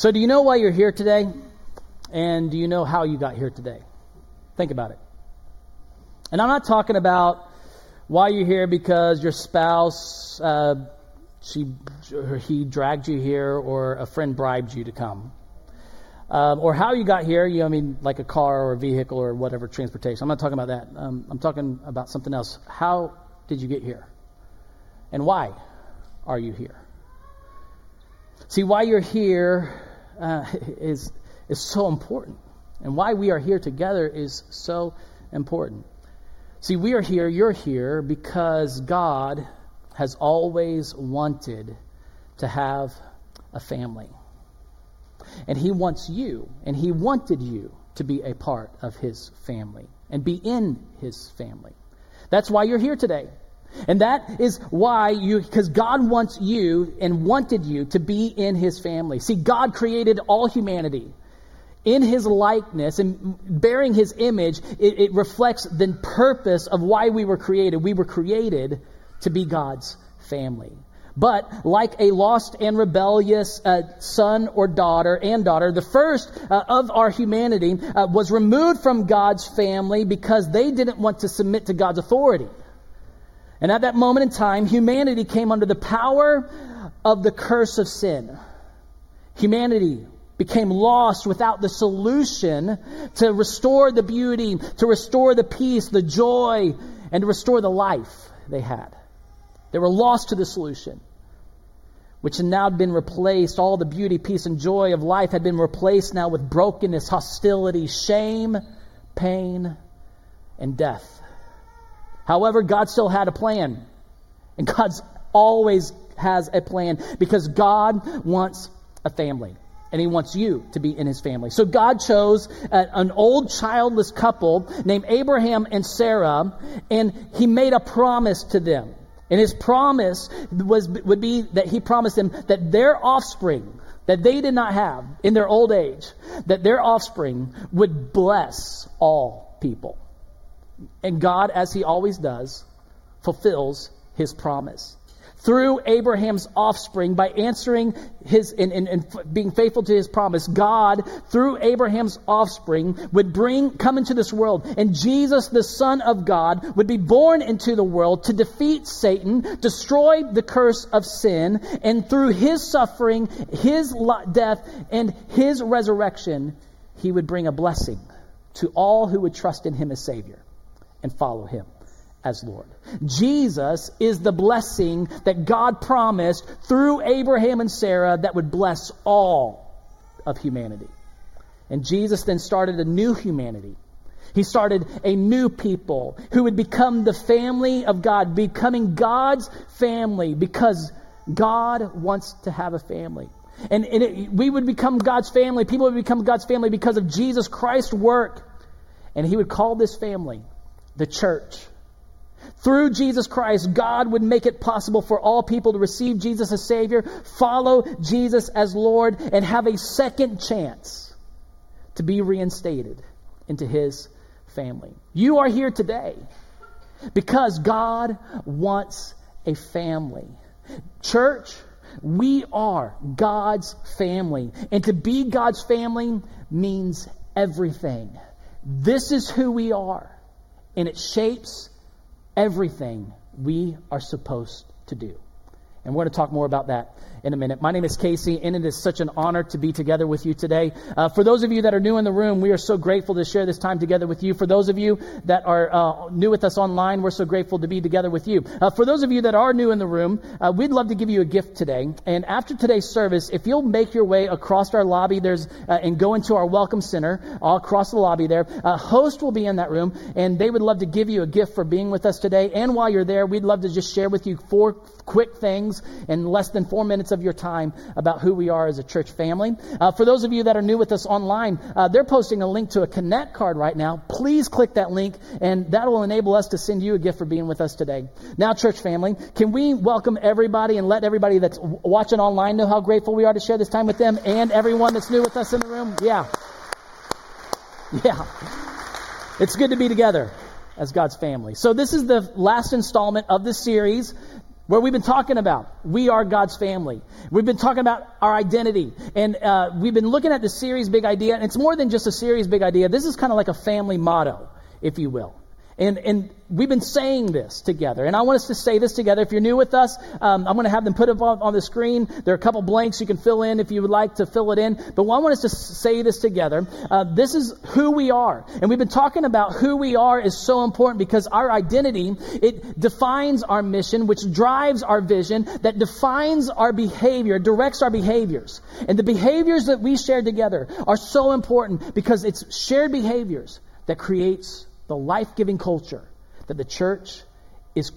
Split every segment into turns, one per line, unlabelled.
So, do you know why you're here today? And do you know how you got here today? Think about it. And I'm not talking about why you're here because your spouse, uh, she, he dragged you here, or a friend bribed you to come. Um, or how you got here, you know, I mean, like a car or a vehicle or whatever transportation. I'm not talking about that. Um, I'm talking about something else. How did you get here? And why are you here? See, why you're here uh, is, is so important. And why we are here together is so important. See, we are here, you're here, because God has always wanted to have a family. And He wants you, and He wanted you to be a part of His family and be in His family. That's why you're here today. And that is why you, because God wants you and wanted you to be in His family. See, God created all humanity in His likeness and bearing His image. It, it reflects the purpose of why we were created. We were created to be God's family. But like a lost and rebellious uh, son or daughter and daughter, the first uh, of our humanity uh, was removed from God's family because they didn't want to submit to God's authority. And at that moment in time, humanity came under the power of the curse of sin. Humanity became lost without the solution to restore the beauty, to restore the peace, the joy, and to restore the life they had. They were lost to the solution, which had now been replaced. All the beauty, peace, and joy of life had been replaced now with brokenness, hostility, shame, pain, and death. However, God still had a plan. And God always has a plan because God wants a family. And he wants you to be in his family. So God chose an old childless couple named Abraham and Sarah, and he made a promise to them. And his promise was, would be that he promised them that their offspring, that they did not have in their old age, that their offspring would bless all people. And God, as he always does, fulfills his promise. Through Abraham's offspring, by answering his and, and, and, being faithful to his promise, God, through Abraham's offspring, would bring come into this world, and Jesus, the Son of God, would be born into the world to defeat Satan, destroy the curse of sin, and through his suffering, his death, and his resurrection, he would bring a blessing to all who would trust in him as Savior and follow him as Lord. Jesus is the blessing that God promised through Abraham and Sarah that would bless all of humanity. And Jesus then started a new humanity. He started a new people who would become the family of God, becoming God's family because God wants to have a family. And, and it, we would become God's family. People would become God's family because of Jesus Christ's work. And He would call this family the church. Through Jesus Christ, God would make it possible for all people to receive Jesus as Savior, follow Jesus as Lord, and have a second chance to be reinstated into His family. You are here today because God wants a family. Church, we are God's family. And to be God's family means everything. This is who we are and it shapes everything we are supposed to do. And we're going to talk more about that in a minute. My name is Casey, and it is such an honor to be together with you today. Uh, for those of you that are new in the room, we are so grateful to share this time together with you. For those of you that are uh, new with us online, we're so grateful to be together with you. Uh, for those of you that are new in the room, uh, we'd love to give you a gift today. And after today's service, if you'll make your way across our lobby, there's uh, and go into our welcome center all across the lobby there. A host will be in that room, and they would love to give you a gift for being with us today. And while you're there, we'd love to just share with you four quick things in less than four minutes of your time about who we are as a church family. Uh, for those of you that are new with us online, uh, they're posting a link to a Connect card right now. Please click that link, and that will enable us to send you a gift for being with us today. Now, church family, can we welcome everybody and let everybody that's watching online know how grateful we are to share this time with them and everyone that's new with us in the room? Yeah. Yeah. It's good to be together as God's family. So, this is the last installment of this series where we've been talking about we are God's family. We've been talking about our identity. And uh, we've been looking at the series Big Idea. And it's more than just a series Big Idea. This is kind of like a family motto, if you will. And, and we've been saying this together. And I want us to say this together. If you're new with us, um, I'm going to have them put it on, on, the screen. There are a couple blanks you can fill in if you would like to fill it in. But I want us to say this together. Uh, this is who we are. And we've been talking about who we are is so important because our identity, it defines our mission, which drives our vision, that defines our behavior, directs our behaviors. And the behaviors that we share together are so important because it's shared behaviors that creates the life giving culture that the church is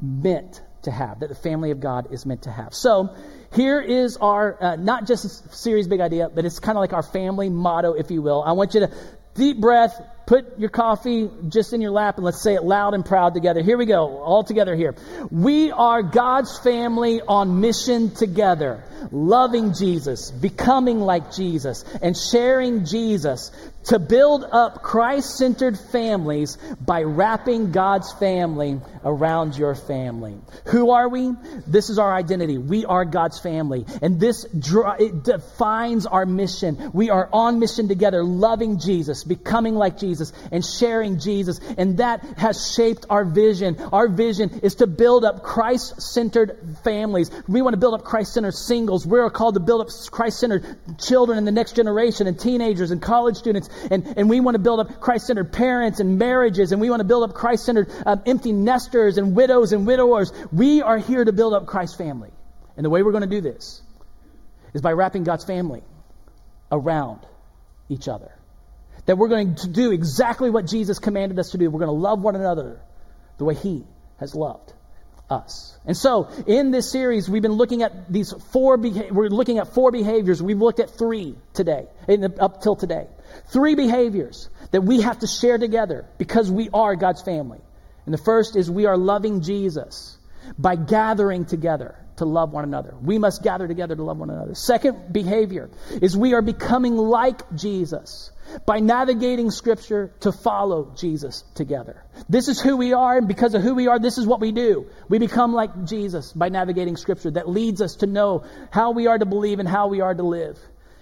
meant to have, that the family of God is meant to have. So, here is our, uh, not just a series big idea, but it's kind of like our family motto, if you will. I want you to deep breath, put your coffee just in your lap, and let's say it loud and proud together. Here we go, all together here. We are God's family on mission together, loving Jesus, becoming like Jesus, and sharing Jesus to build up Christ centered families by wrapping God's family around your family. Who are we? This is our identity. We are God's family. And this it defines our mission. We are on mission together, loving Jesus, becoming like Jesus, and sharing Jesus. And that has shaped our vision. Our vision is to build up Christ centered families. We want to build up Christ centered singles. We're called to build up Christ centered children in the next generation and teenagers and college students and, and we want to build up Christ centered parents and marriages, and we want to build up Christ centered um, empty nesters and widows and widowers. We are here to build up Christ's family. And the way we're going to do this is by wrapping God's family around each other. That we're going to do exactly what Jesus commanded us to do. We're going to love one another the way He has loved us. And so, in this series, we've been looking at these four. Beha- we're looking at four behaviors. We've looked at three today, up till today. Three behaviors that we have to share together because we are God's family. And the first is we are loving Jesus by gathering together to love one another. We must gather together to love one another. Second behavior is we are becoming like Jesus by navigating Scripture to follow Jesus together. This is who we are, and because of who we are, this is what we do. We become like Jesus by navigating Scripture that leads us to know how we are to believe and how we are to live.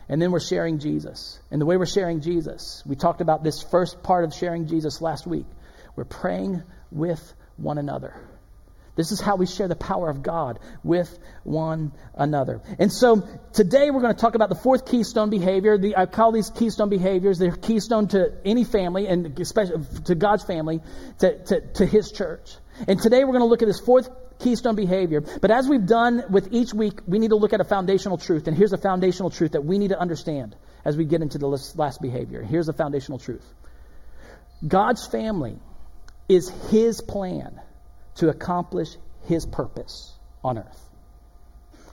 And then we're sharing Jesus. And the way we're sharing Jesus, we talked about this first part of sharing Jesus last week. We're praying with one another. This is how we share the power of God with one another. And so today we're going to talk about the fourth keystone behavior. The, I call these keystone behaviors. They're keystone to any family and especially to God's family, to, to, to His church. And today we're going to look at this fourth keystone behavior. But as we've done with each week, we need to look at a foundational truth. And here's a foundational truth that we need to understand as we get into the last behavior. Here's a foundational truth God's family is His plan to accomplish His purpose on earth.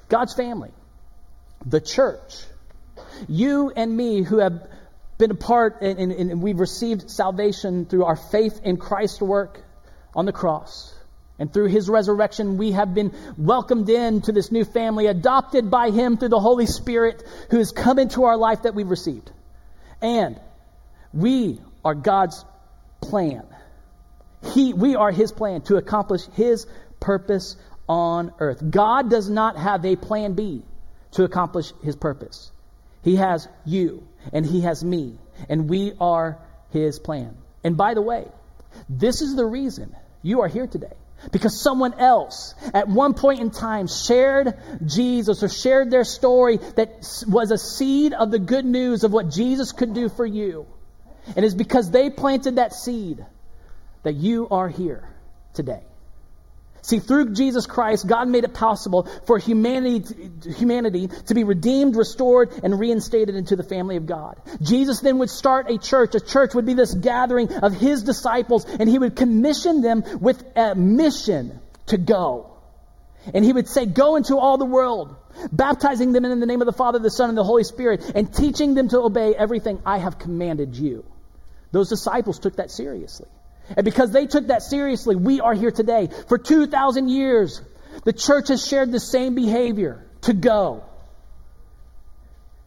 God's family, the church, you and me who have been a part and, and, and we've received salvation through our faith in Christ's work on the cross and through his resurrection, we have been welcomed into this new family, adopted by him through the Holy Spirit who has come into our life that we've received. And we are God's plan. He, we are his plan to accomplish his purpose on earth. God does not have a plan B to accomplish his purpose. He has you and he has me, and we are his plan. And by the way, this is the reason you are here today. Because someone else at one point in time shared Jesus or shared their story that was a seed of the good news of what Jesus could do for you. And it's because they planted that seed that you are here today. See, through Jesus Christ, God made it possible for humanity, humanity to be redeemed, restored, and reinstated into the family of God. Jesus then would start a church. A church would be this gathering of his disciples, and he would commission them with a mission to go. And he would say, Go into all the world, baptizing them in the name of the Father, the Son, and the Holy Spirit, and teaching them to obey everything I have commanded you. Those disciples took that seriously. And because they took that seriously, we are here today. For 2,000 years, the church has shared the same behavior to go.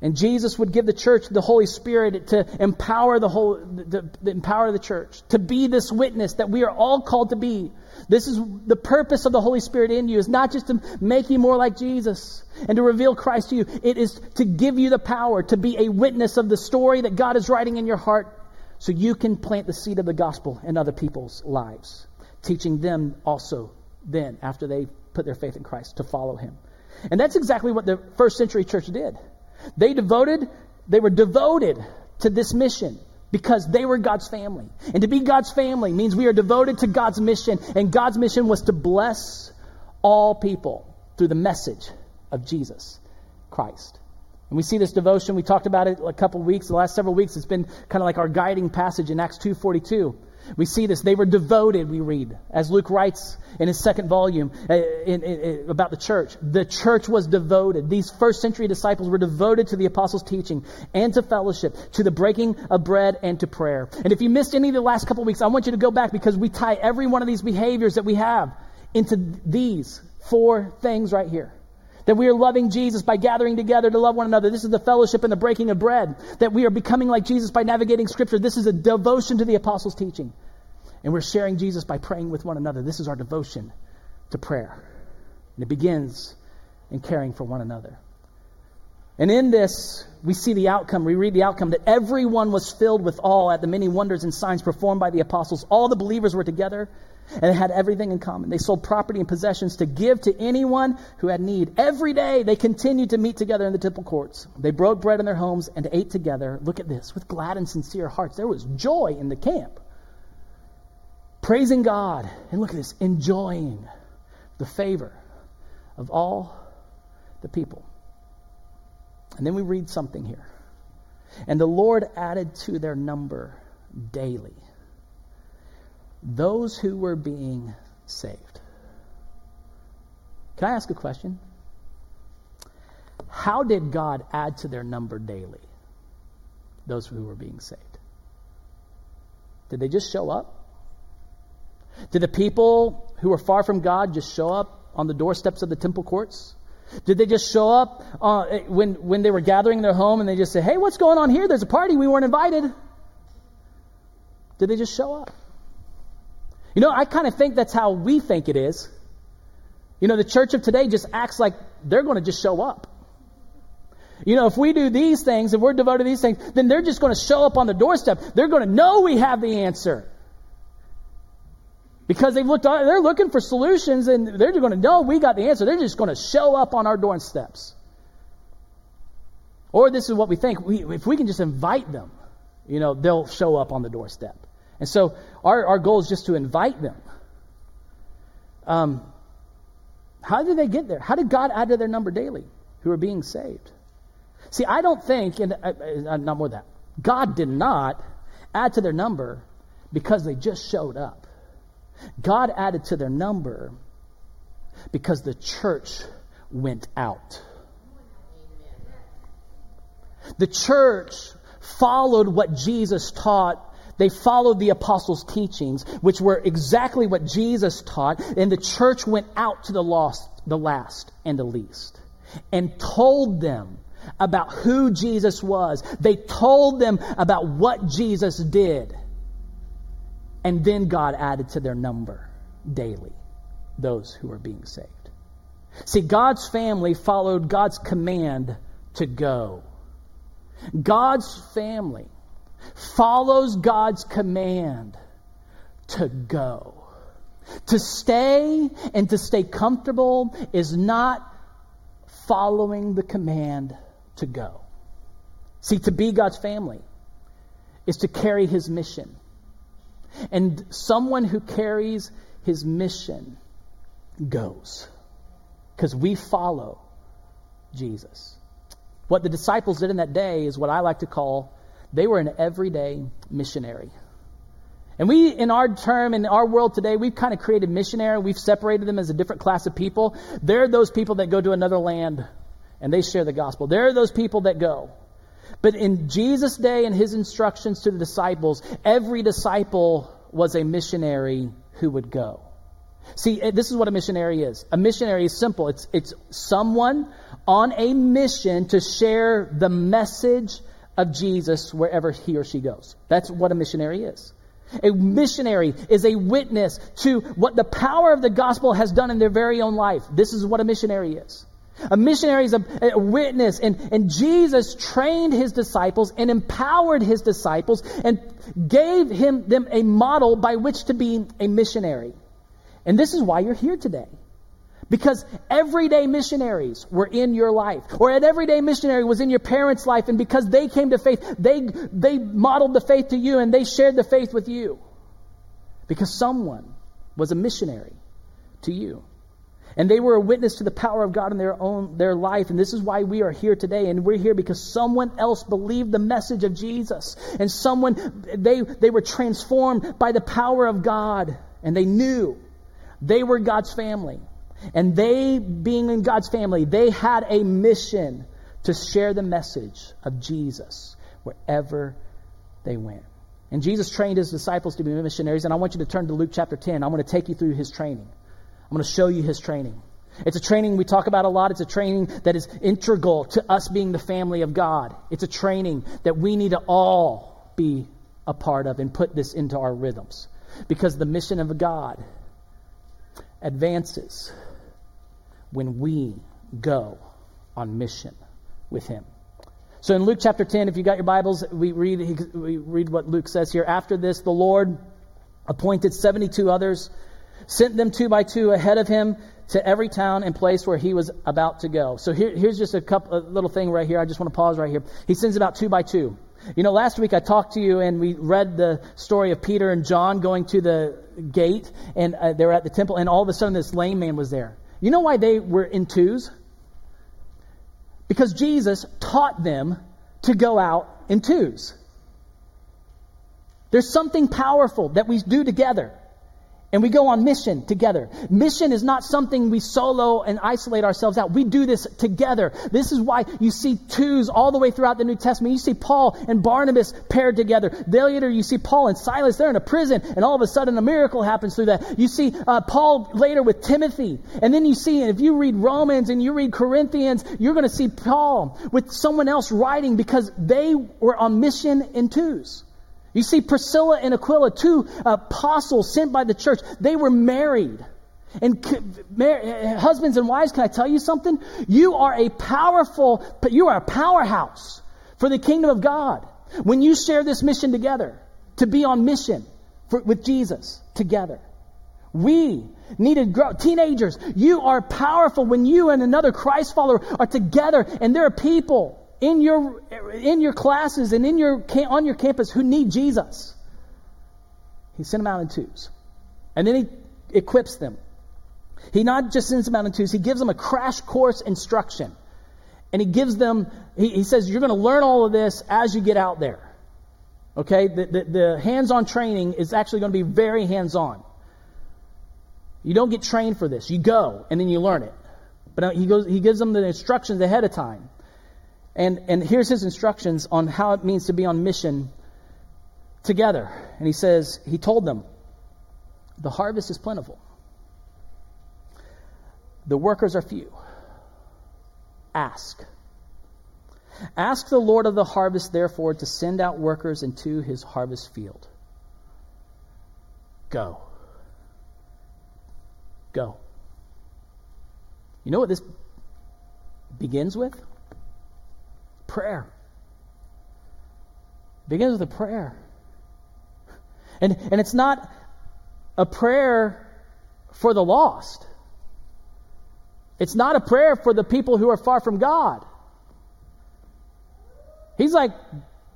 And Jesus would give the church the Holy Spirit to empower the whole, to, to empower the church, to be this witness that we are all called to be. This is the purpose of the Holy Spirit in you is not just to make you more like Jesus and to reveal Christ to you. It is to give you the power to be a witness of the story that God is writing in your heart so you can plant the seed of the gospel in other people's lives, teaching them also then after they put their faith in Christ to follow him. And that's exactly what the first century church did. They devoted, they were devoted to this mission because they were God's family. And to be God's family means we are devoted to God's mission, and God's mission was to bless all people through the message of Jesus Christ. And we see this devotion, we talked about it a couple weeks, the last several weeks, it's been kind of like our guiding passage in Acts 2.42. We see this. They were devoted, we read, as Luke writes in his second volume uh, in, in, in, about the church. The church was devoted. These first century disciples were devoted to the apostles' teaching and to fellowship, to the breaking of bread and to prayer. And if you missed any of the last couple weeks, I want you to go back because we tie every one of these behaviors that we have into these four things right here. That we are loving Jesus by gathering together to love one another. This is the fellowship and the breaking of bread. That we are becoming like Jesus by navigating Scripture. This is a devotion to the apostles' teaching. And we're sharing Jesus by praying with one another. This is our devotion to prayer. And it begins in caring for one another. And in this, we see the outcome. We read the outcome that everyone was filled with awe at the many wonders and signs performed by the apostles. All the believers were together and they had everything in common. They sold property and possessions to give to anyone who had need. Every day they continued to meet together in the temple courts. They broke bread in their homes and ate together. Look at this, with glad and sincere hearts. There was joy in the camp. Praising God. And look at this, enjoying the favor of all the people. And then we read something here. And the Lord added to their number daily those who were being saved. Can I ask a question? How did God add to their number daily those who were being saved? Did they just show up? Did the people who were far from God just show up on the doorsteps of the temple courts? Did they just show up uh, when, when they were gathering in their home and they just say, hey, what's going on here? There's a party. We weren't invited. Did they just show up? You know, I kind of think that's how we think it is. You know, the church of today just acts like they're going to just show up. You know, if we do these things, if we're devoted to these things, then they're just going to show up on the doorstep. They're going to know we have the answer. Because they've looked, they're looking for solutions and they're just going to know we got the answer. They're just going to show up on our doorsteps. Or this is what we think. We, if we can just invite them, you know, they'll show up on the doorstep. And so our, our goal is just to invite them. Um, how did they get there? How did God add to their number daily who are being saved? See, I don't think, and uh, uh, not more than that, God did not add to their number because they just showed up. God added to their number because the church went out. The church followed what Jesus taught they followed the apostles' teachings, which were exactly what Jesus taught, and the church went out to the lost, the last, and the least, and told them about who Jesus was. They told them about what Jesus did. And then God added to their number daily those who were being saved. See, God's family followed God's command to go. God's family follows God's command to go. To stay and to stay comfortable is not following the command to go. See, to be God's family is to carry his mission. And someone who carries his mission goes. Because we follow Jesus. What the disciples did in that day is what I like to call they were an everyday missionary. And we, in our term, in our world today, we've kind of created missionary. We've separated them as a different class of people. They're those people that go to another land and they share the gospel. They're those people that go. But in Jesus' day and his instructions to the disciples, every disciple was a missionary who would go. See, eh, this is what a missionary is. A missionary is simple. It's, it's someone on a mission to share the message of Jesus wherever he or she goes. That's what a missionary is. A missionary is a witness to what the power of the gospel has done in their very own life. This is what a missionary is. A missionary is a, a, witness, and, and Jesus trained his disciples and empowered his disciples and gave him, them a model by which to be a missionary. And this is why you're here today. Because everyday missionaries were in your life, or an everyday missionary was in your parents' life, and because they came to faith, they, they modeled the faith to you and they shared the faith with you. Because someone was a missionary to you. And they were a witness to the power of God in their own their life. And this is why we are here today. And we're here because someone else believed the message of Jesus. And someone they they were transformed by the power of God. And they knew they were God's family. And they, being in God's family, they had a mission to share the message of Jesus wherever they went. And Jesus trained his disciples to be missionaries. And I want you to turn to Luke chapter 10. I'm going to take you through his training. I'm going to show you his training. It's a training we talk about a lot. It's a training that is integral to us being the family of God. It's a training that we need to all be a part of and put this into our rhythms. Because the mission of God advances when we go on mission with Him. So in Luke chapter 10, if you got your Bibles, we read, we read what Luke says here. After this, the Lord appointed 72 others, sent them two by two ahead of him to every town and place where he was about to go. So here, here's just a couple, a little thing right here. I just want to pause right here. He sends about two by two. You know, last week I talked to you and we read the story of Peter and John going to the gate and uh, they were at the temple and all of a sudden this lame man was there. You know why they were in twos? Because Jesus taught them to go out in twos. There's something powerful that we do together and we go on mission together. Mission is not something we solo and isolate ourselves out. We do this together. This is why you see twos all the way throughout the New Testament. You see Paul and Barnabas paired together. Later, you see Paul and Silas. They're in a prison, and all of a sudden, a miracle happens through that. You see uh, Paul later with Timothy, and then you see, and if you read Romans and you read Corinthians, you're going to see Paul with someone else writing because they were on mission in twos. You see, Priscilla and Aquila, two apostles sent by the church, they were married. And husbands and wives, can I tell you something? You are a powerful, you are a powerhouse for the kingdom of God. When you share this mission together, to be on mission for, with Jesus together. We need to grow. Teenagers, you are powerful when you and another Christ follower are together and there are people in your, in your classes and in your, on your campus who need Jesus. He sent them out in twos. And then he equips them. He not just sends them out in twos, he gives them a crash course instruction. And he gives them, he, he says, you're going to learn all of this as you get out there. Okay? The, the, the hands on training is actually going to be very hands on. You don't get trained for this. You go and then you learn it. But uh, he, goes, he gives them the instructions ahead of time. And, and here's his instructions on how it means to be on mission together. And he says, He told them, The harvest is plentiful, the workers are few. Ask. Ask the Lord of the harvest, therefore, to send out workers into his harvest field. Go. Go. You know what this begins with? Prayer. It begins with a prayer. And, and it's not a prayer for the lost. It's not a prayer for the people who are far from God. He's like,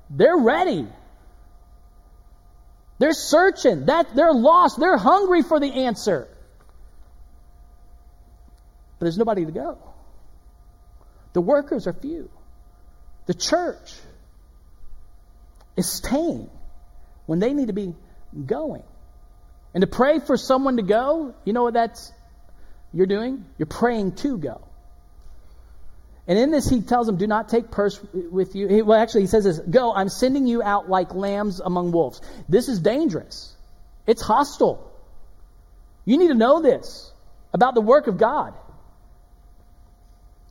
they're ready. They're searching. That they're lost. They're hungry for the answer. But there's nobody to go. The workers are few. The church is staying when they need to be going. And to pray for someone to go, you know what that's you're doing? You're praying to go. And in this, he tells them, do not take purse with you. He, well, actually, he says this, go, I'm sending you out like lambs among wolves. This is dangerous. It's hostile. You need to know this about the work of God.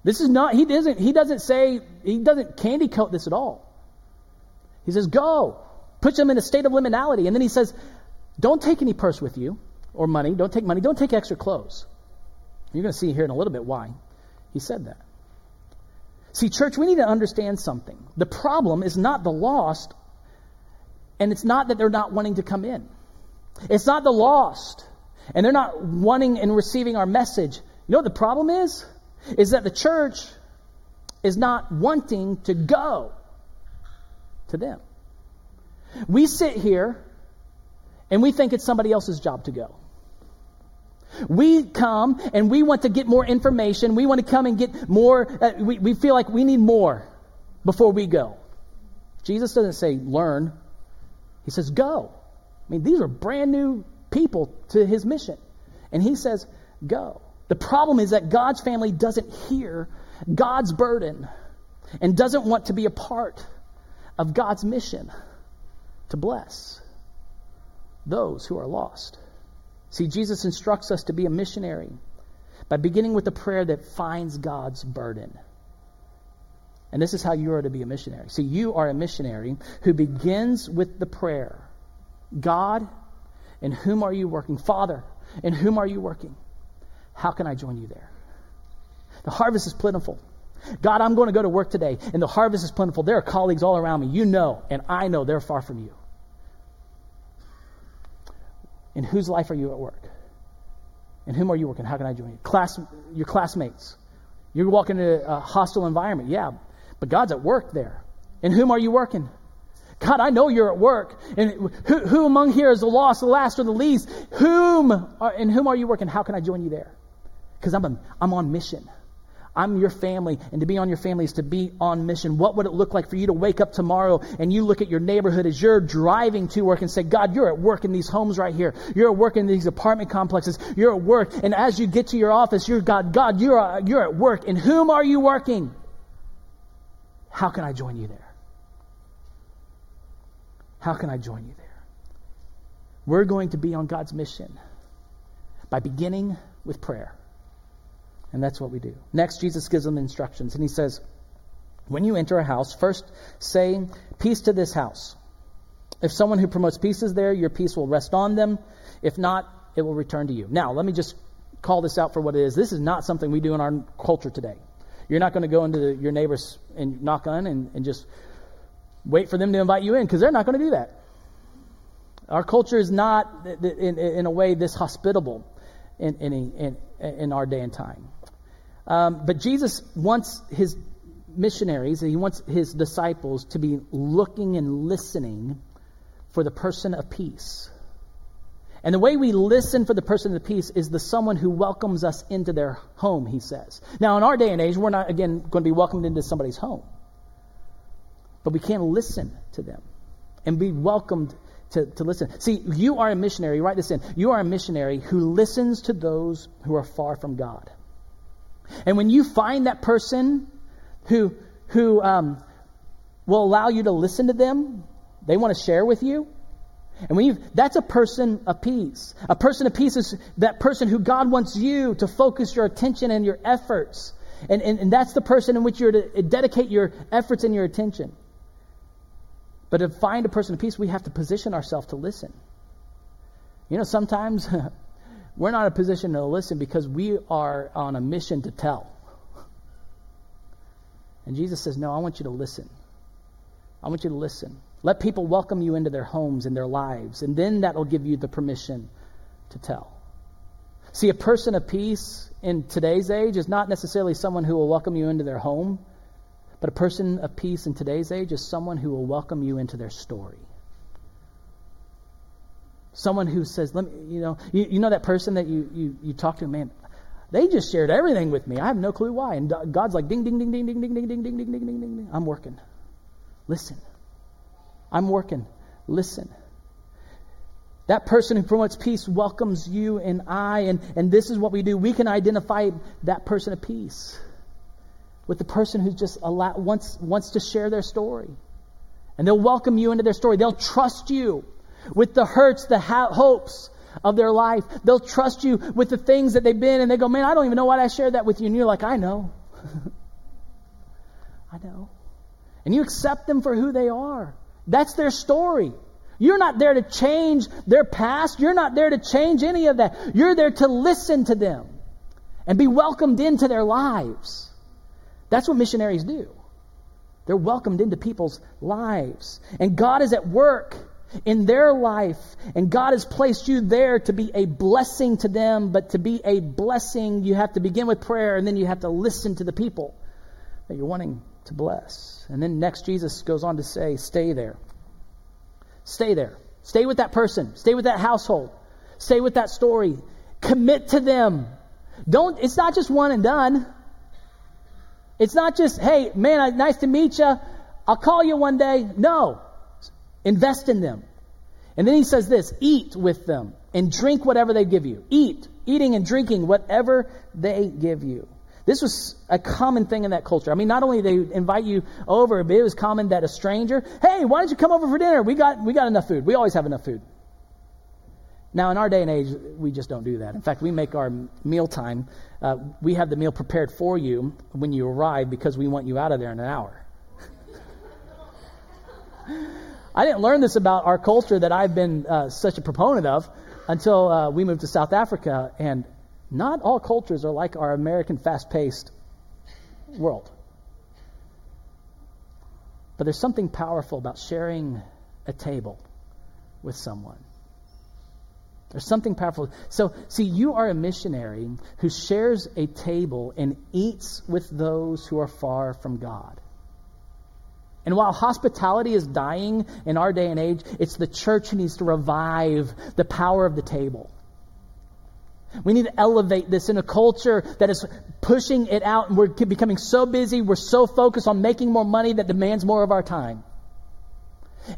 This is not, he doesn't, he doesn't say, he doesn't candy coat this at all. He says, go. Puts them in a state of liminality. And then he says, don't take any purse with you or money. Don't take money. Don't take extra clothes. You're going to see here in a little bit why he said that. See, church, we need to understand something. The problem is not the lost, and it's not that they're not wanting to come in. It's not the lost, and they're not wanting and receiving our message. You know what the problem is? Is that the church is not wanting to go to them. We sit here and we think it's somebody else's job to go. We come and we want to get more information. We want to come and get more. Uh, we, we feel like we need more before we go. Jesus doesn't say learn, He says go. I mean, these are brand new people to His mission. And He says go. The problem is that God's family doesn't hear God's burden and doesn't want to be a part of God's mission to bless those who are lost. See, Jesus instructs us to be a missionary by beginning with a prayer that finds God's burden. And this is how you are to be a missionary. See, you are a missionary who begins with the prayer God, in whom are you working? Father, in whom are you working? How can I join you there? The harvest is plentiful. God, I'm going to go to work today, and the harvest is plentiful. There are colleagues all around me. You know, and I know they're far from you. In whose life are you at work? In whom are you working? How can I join you? Class, your classmates. You're walking into a hostile environment, yeah, but God's at work there. In whom are you working? God, I know you're at work. And who, who among here is the lost, the last, or the least? Whom, are, in whom are you working? How can I join you there? Because I'm, I'm on mission. I'm your family, and to be on your family is to be on mission. What would it look like for you to wake up tomorrow and you look at your neighborhood as you're driving to work and say, God, you're at work in these homes right here. You're at work in these apartment complexes. You're at work. And as you get to your office, you're God, God, you're, you're at work. In whom are you working? How can I join you there? How can I join you there? We're going to be on God's mission by beginning with prayer. And that's what we do. Next, Jesus gives them instructions, and he says, When you enter a house, first say, Peace to this house. If someone who promotes peace is there, your peace will rest on them. If not, it will return to you. Now, let me just call this out for what it is. This is not something we do in our culture today. You're not going to go into the, your neighbors and knock on and, and just wait for them to invite you in because they're not going to do that. Our culture is not, in, in a way, this hospitable in, in, in, in our day and time. Um, but Jesus wants his missionaries, and he wants his disciples to be looking and listening for the person of peace. And the way we listen for the person of peace is the someone who welcomes us into their home, he says. Now, in our day and age, we're not, again, going to be welcomed into somebody's home. But we can listen to them and be welcomed to, to listen. See, you are a missionary, write this in. You are a missionary who listens to those who are far from God. And when you find that person who, who um, will allow you to listen to them, they want to share with you. And when you, that's a person of peace. A person of peace is that person who God wants you to focus your attention and your efforts. And, and, and that's the person in which you're to dedicate your efforts and your attention. But to find a person of peace, we have to position ourselves to listen. You know, sometimes we're not in a position to listen because we are on a mission to tell. And Jesus says, No, I want you to listen. I want you to listen. Let people welcome you into their homes and their lives, and then that will give you the permission to tell. See, a person of peace in today's age is not necessarily someone who will welcome you into their home, but a person of peace in today's age is someone who will welcome you into their story. Someone who says, let me, you know, you, you know that person that you, you, you talk to, man, they just shared everything with me. I have no clue why. And God's like, ding, ding, ding, ding, ding, ding, ding, ding, ding, ding, ding, ding, ding, ding. I'm working. Listen. I'm working. Listen. That person who promotes peace welcomes you and I, and, and this is what we do. We can identify that person of peace with the person who just allow, wants, wants to share their story. And they'll welcome you into their story. They'll trust you with the hurts, the ha- hopes of their life. They'll trust you with the things that they've been, and they go, Man, I don't even know why I shared that with you. And you're like, I know. I know. And you accept them for who they are. That's their story. You're not there to change their past. You're not there to change any of that. You're there to listen to them and be welcomed into their lives. That's what missionaries do. They're welcomed into people's lives. And God is at work in their life, and God has placed you there to be a blessing to them. But to be a blessing, you have to begin with prayer, and then you have to listen to the people that you're wanting to bless. And then next, Jesus goes on to say, Stay there. Stay there. Stay with that person. Stay with that household. Stay with that story. Commit to them. Don't, it's not just one and done. It's not just, hey, man, nice to meet you. I'll call you one day. No. Invest in them. And then he says this eat with them and drink whatever they give you. Eat. Eating and drinking whatever they give you. This was a common thing in that culture. I mean, not only they invite you over, but it was common that a stranger, hey, why don't you come over for dinner? We got, we got enough food. We always have enough food. Now, in our day and age, we just don't do that. In fact, we make our mealtime, uh, we have the meal prepared for you when you arrive because we want you out of there in an hour. I didn't learn this about our culture that I've been uh, such a proponent of until uh, we moved to South Africa, and not all cultures are like our American fast paced world. But there's something powerful about sharing a table with someone. There's something powerful. So, see, you are a missionary who shares a table and eats with those who are far from God. And while hospitality is dying in our day and age, it's the church who needs to revive the power of the table. We need to elevate this in a culture that is pushing it out, and we're becoming so busy, we're so focused on making more money that demands more of our time.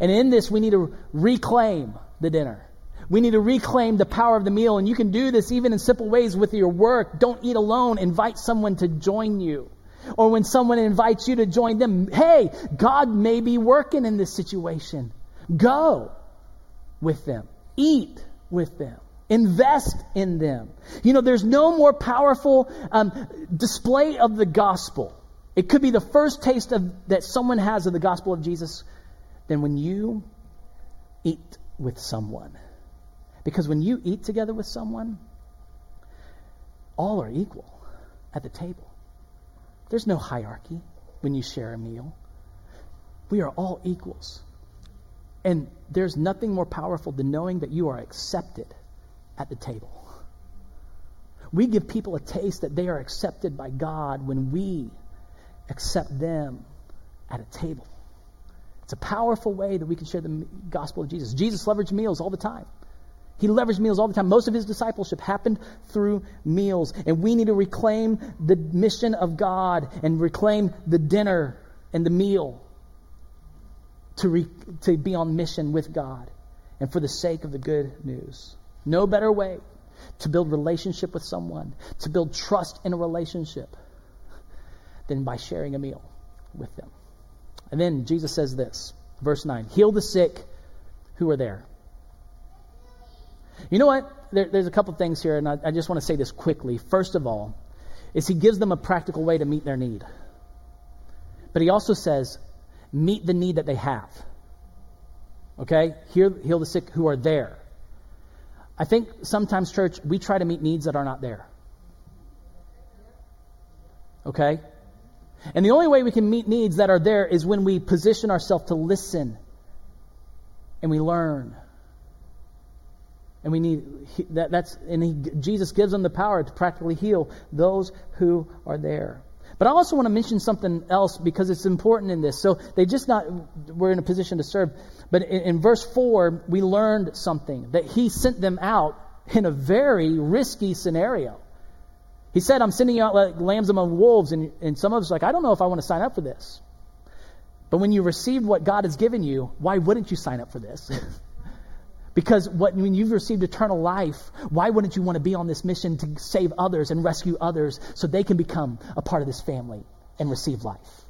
And in this, we need to reclaim the dinner. We need to reclaim the power of the meal, and you can do this even in simple ways with your work. Don't eat alone, invite someone to join you. Or when someone invites you to join them, hey, God may be working in this situation. Go with them, eat with them. Invest in them. You know, there's no more powerful um, display of the gospel. It could be the first taste of, that someone has of the gospel of Jesus than when you eat with someone. Because when you eat together with someone, all are equal at the table. There's no hierarchy when you share a meal. We are all equals. And there's nothing more powerful than knowing that you are accepted at the table. We give people a taste that they are accepted by God when we accept them at a table. It's a powerful way that we can share the gospel of Jesus. Jesus leveraged meals all the time. He leveraged meals all the time. Most of his discipleship happened through meals. And we need to reclaim the mission of God and reclaim the dinner and the meal to, re, to be on mission with God and for the sake of the good news. No better way to build relationship with someone, to build trust in a relationship, than by sharing a meal with them. And then Jesus says this, verse 9 Heal the sick who are there. You know what? There, there's a couple things here, and I, I just want to say this quickly. First of all, is he gives them a practical way to meet their need. But he also says, meet the need that they have. Okay? Heal, heal the sick who are there. I think sometimes, church, we try to meet needs that are not there. Okay? And the only way we can meet needs that are there is when we position ourselves to listen and we learn. And we need that, that's and he, Jesus gives them the power to practically heal those who are there. But I also want to mention something else because it's important in this. So they just not were in a position to serve. But in, in verse 4, we learned something that he sent them out in a very risky scenario. He said, I'm sending you out like lambs among wolves. And, and some of us like, I don't know if I want to sign up for this. But when you receive what God has given you, why wouldn't you sign up for this? Because what, when you've received eternal life, why wouldn't you want to be on this mission to save others and rescue others so they can become a part of this family and receive life?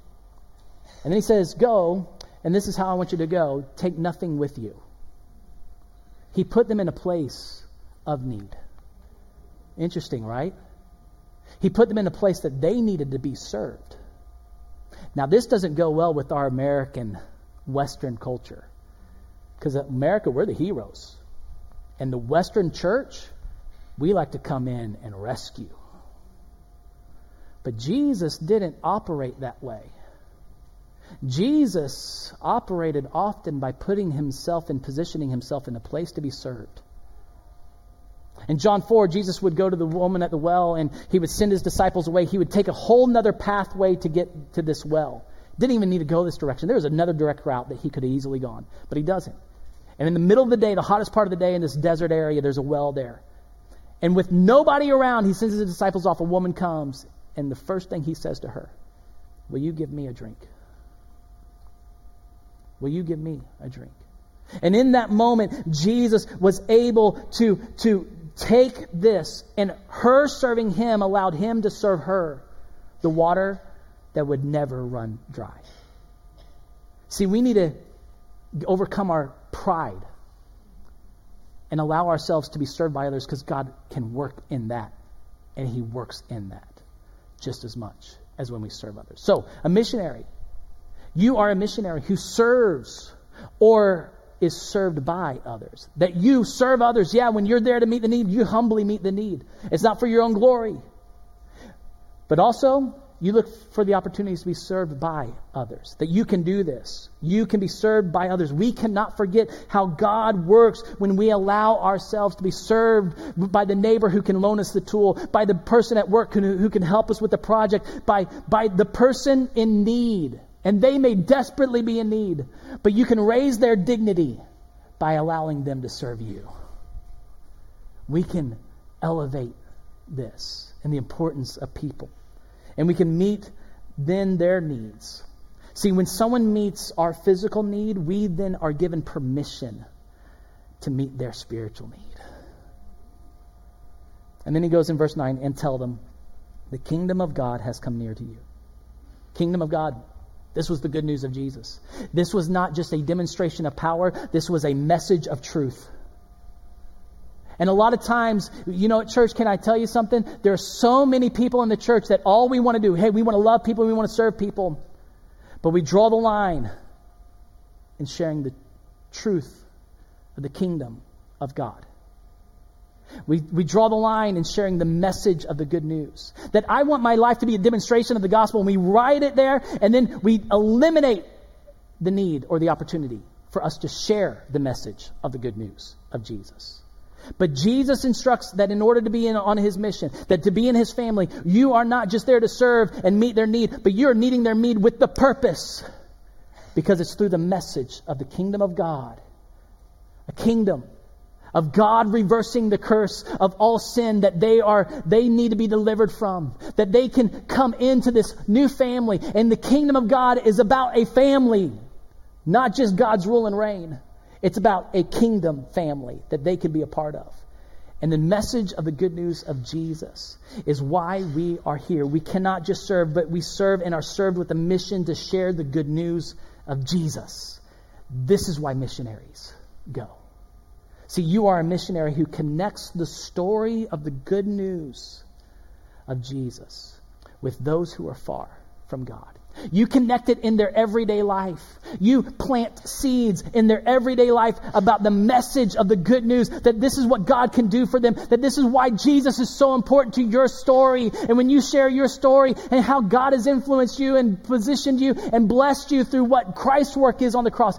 And then he says, Go, and this is how I want you to go. Take nothing with you. He put them in a place of need. Interesting, right? He put them in a place that they needed to be served. Now, this doesn't go well with our American Western culture. Because America, we're the heroes. And the Western church, we like to come in and rescue. But Jesus didn't operate that way. Jesus operated often by putting himself and positioning himself in a place to be served. In John 4, Jesus would go to the woman at the well and he would send his disciples away. He would take a whole nother pathway to get to this well. Didn't even need to go this direction. There was another direct route that he could have easily gone, but he doesn't. And in the middle of the day, the hottest part of the day in this desert area, there's a well there. And with nobody around, he sends his disciples off. A woman comes, and the first thing he says to her, Will you give me a drink? Will you give me a drink? And in that moment, Jesus was able to, to take this, and her serving him allowed him to serve her the water that would never run dry. See, we need to overcome our pride and allow ourselves to be served by others because God can work in that, and He works in that just as much as when we serve others. So, a missionary. You are a missionary who serves or is served by others. That you serve others. Yeah, when you're there to meet the need, you humbly meet the need. It's not for your own glory. But also, you look for the opportunities to be served by others. That you can do this. You can be served by others. We cannot forget how God works when we allow ourselves to be served by the neighbor who can loan us the tool, by the person at work who, who can help us with the project, by, by the person in need. And they may desperately be in need, but you can raise their dignity by allowing them to serve you. We can elevate this and the importance of people and we can meet then their needs. See, when someone meets our physical need, we then are given permission to meet their spiritual need. And then he goes in verse 9 and tell them, the kingdom of God has come near to you. Kingdom of God. This was the good news of Jesus. This was not just a demonstration of power, this was a message of truth. And a lot of times, you know, at church, can I tell you something? There are so many people in the church that all we want to do, hey, we want to love people, we want to serve people. But we draw the line in sharing the truth of the kingdom of God. We, we draw the line in sharing the message of the good news. That I want my life to be a demonstration of the gospel, and we write it there, and then we eliminate the need or the opportunity for us to share the message of the good news of Jesus. But Jesus instructs that in order to be in, on his mission, that to be in his family, you are not just there to serve and meet their need, but you're meeting their need with the purpose. Because it's through the message of the kingdom of God. A kingdom of God reversing the curse of all sin that they are they need to be delivered from that they can come into this new family and the kingdom of God is about a family not just God's rule and reign it's about a kingdom family that they can be a part of. And the message of the good news of Jesus is why we are here. We cannot just serve, but we serve and are served with a mission to share the good news of Jesus. This is why missionaries go. See, you are a missionary who connects the story of the good news of Jesus with those who are far from God. You connect it in their everyday life. You plant seeds in their everyday life about the message of the good news that this is what God can do for them, that this is why Jesus is so important to your story. And when you share your story and how God has influenced you and positioned you and blessed you through what Christ's work is on the cross,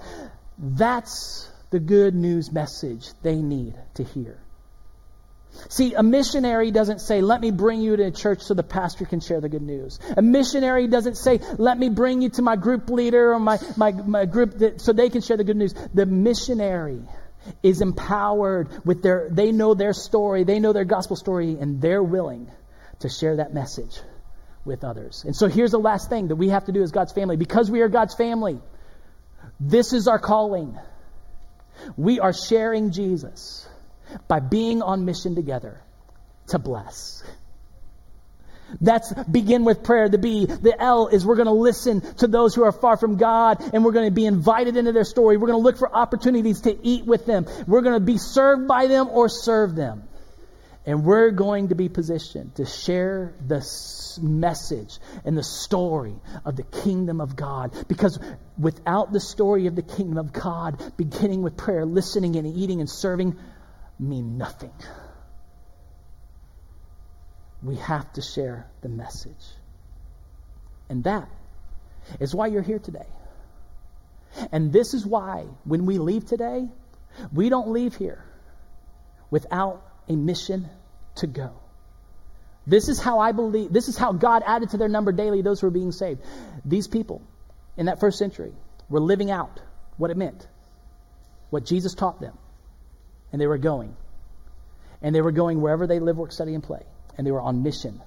that's the good news message they need to hear. See, a missionary doesn't say, let me bring you to a church so the pastor can share the good news. A missionary doesn't say, let me bring you to my group leader or my, my, my group that, so they can share the good news. The missionary is empowered with their, they know their story, they know their gospel story, and they're willing to share that message with others. And so here's the last thing that we have to do as God's family. Because we are God's family, this is our calling. We are sharing Jesus by being on mission together to bless. That's begin with prayer. The B, the L is we're going to listen to those who are far from God and we're going to be invited into their story. We're going to look for opportunities to eat with them. We're going to be served by them or serve them. And we're going to be positioned to share the message and the story of the kingdom of God. Because without the story of the kingdom of God, beginning with prayer, listening and eating and serving, mean nothing. We have to share the message. And that is why you're here today. And this is why, when we leave today, we don't leave here without a mission to go. This is how I believe, this is how God added to their number daily those who were being saved. These people in that first century were living out what it meant, what Jesus taught them. And they were going. And they were going wherever they live, work, study, and play. And they were on mission.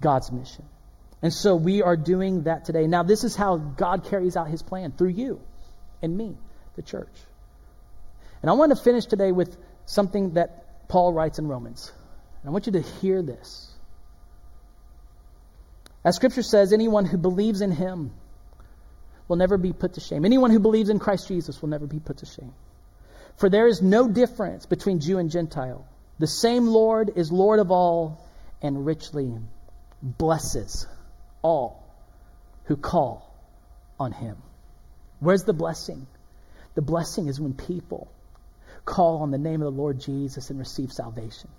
God's mission. And so we are doing that today. Now, this is how God carries out his plan through you and me, the church. And I want to finish today with something that Paul writes in Romans. And I want you to hear this. As Scripture says, anyone who believes in him will never be put to shame. Anyone who believes in Christ Jesus will never be put to shame. For there is no difference between Jew and Gentile. The same Lord is Lord of all and richly blesses all who call on him. Where's the blessing? The blessing is when people call on the name of the Lord Jesus and receive salvation.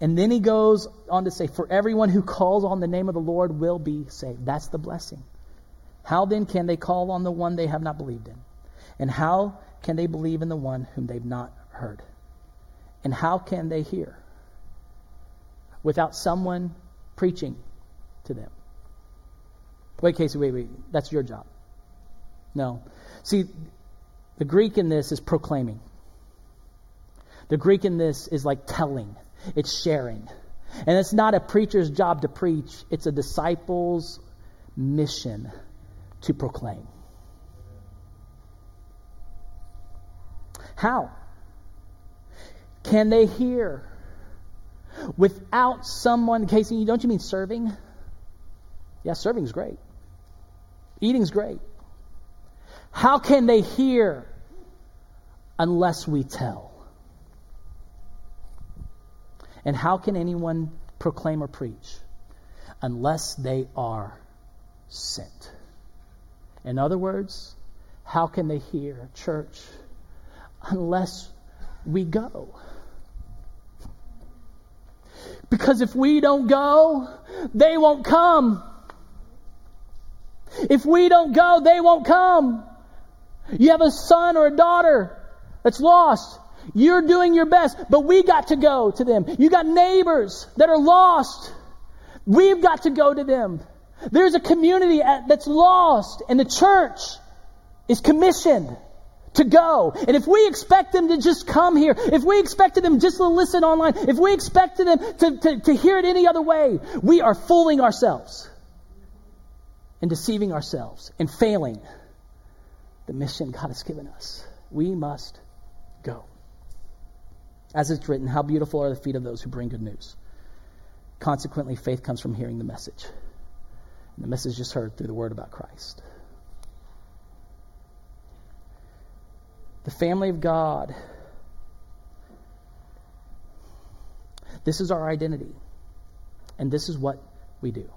And then he goes on to say, For everyone who calls on the name of the Lord will be saved. That's the blessing. How then can they call on the one they have not believed in? And how can they believe in the one whom they've not heard? And how can they hear without someone preaching to them? Wait, Casey, wait, wait. That's your job. No. See, the Greek in this is proclaiming. The Greek in this is like telling, it's sharing. And it's not a preacher's job to preach, it's a disciple's mission to proclaim. How? Can they hear without someone? Casey, don't you mean serving? Yeah, serving's great. Eating's great. How can they hear unless we tell? And how can anyone proclaim or preach unless they are sent? In other words, how can they hear church unless we go? Because if we don't go, they won't come. If we don't go, they won't come. You have a son or a daughter that's lost. You're doing your best, but we got to go to them. You got neighbors that are lost. We've got to go to them. There's a community that's lost, and the church is commissioned to go. And if we expect them to just come here, if we expected them just to listen online, if we expected them to, to, to hear it any other way, we are fooling ourselves and deceiving ourselves and failing the mission God has given us. We must go. As it's written, how beautiful are the feet of those who bring good news. Consequently, faith comes from hearing the message. And the message is heard through the word about Christ. The family of God. This is our identity. And this is what we do.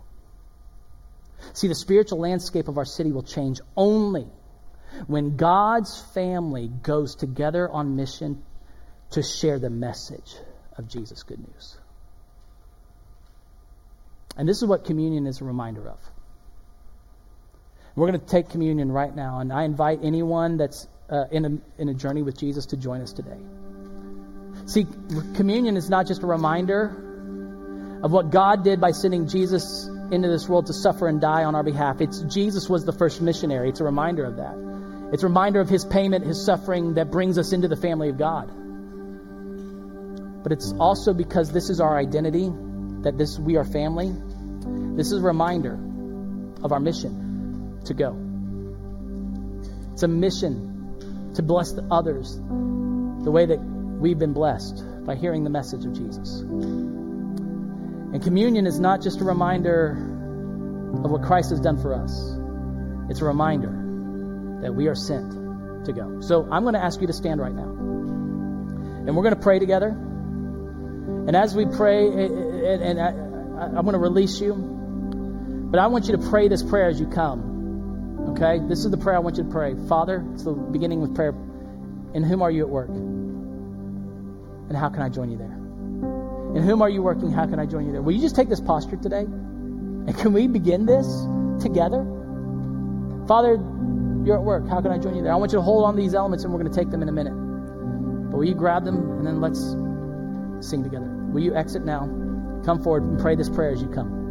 See, the spiritual landscape of our city will change only when God's family goes together on mission to share the message of Jesus' good news. And this is what communion is a reminder of. We're going to take communion right now, and I invite anyone that's uh, in, a, in a journey with Jesus to join us today. See, communion is not just a reminder of what God did by sending Jesus into this world to suffer and die on our behalf. It's Jesus was the first missionary. It's a reminder of that. It's a reminder of his payment, his suffering that brings us into the family of God. But it's also because this is our identity, that this we are family. This is a reminder of our mission to go. It's a mission to bless the others the way that we've been blessed by hearing the message of Jesus. And communion is not just a reminder of what Christ has done for us, it's a reminder that we are sent to go. So I'm going to ask you to stand right now. And we're going to pray together. And as we pray, and uh, I, I'm going to release you, but I want you to pray this prayer as you come. Okay? This is the prayer I want you to pray. Father, it's the beginning with prayer. In whom are you at work? And how can I join you there? In whom are you working? How can I join you there? Will you just take this posture today? And can we begin this together? Father, you're at work. How can I join you there? I want you to hold on these elements and we're going to take them in a minute. But will you grab them and then let's sing together? Will you exit now? Come forward and pray this prayer as you come.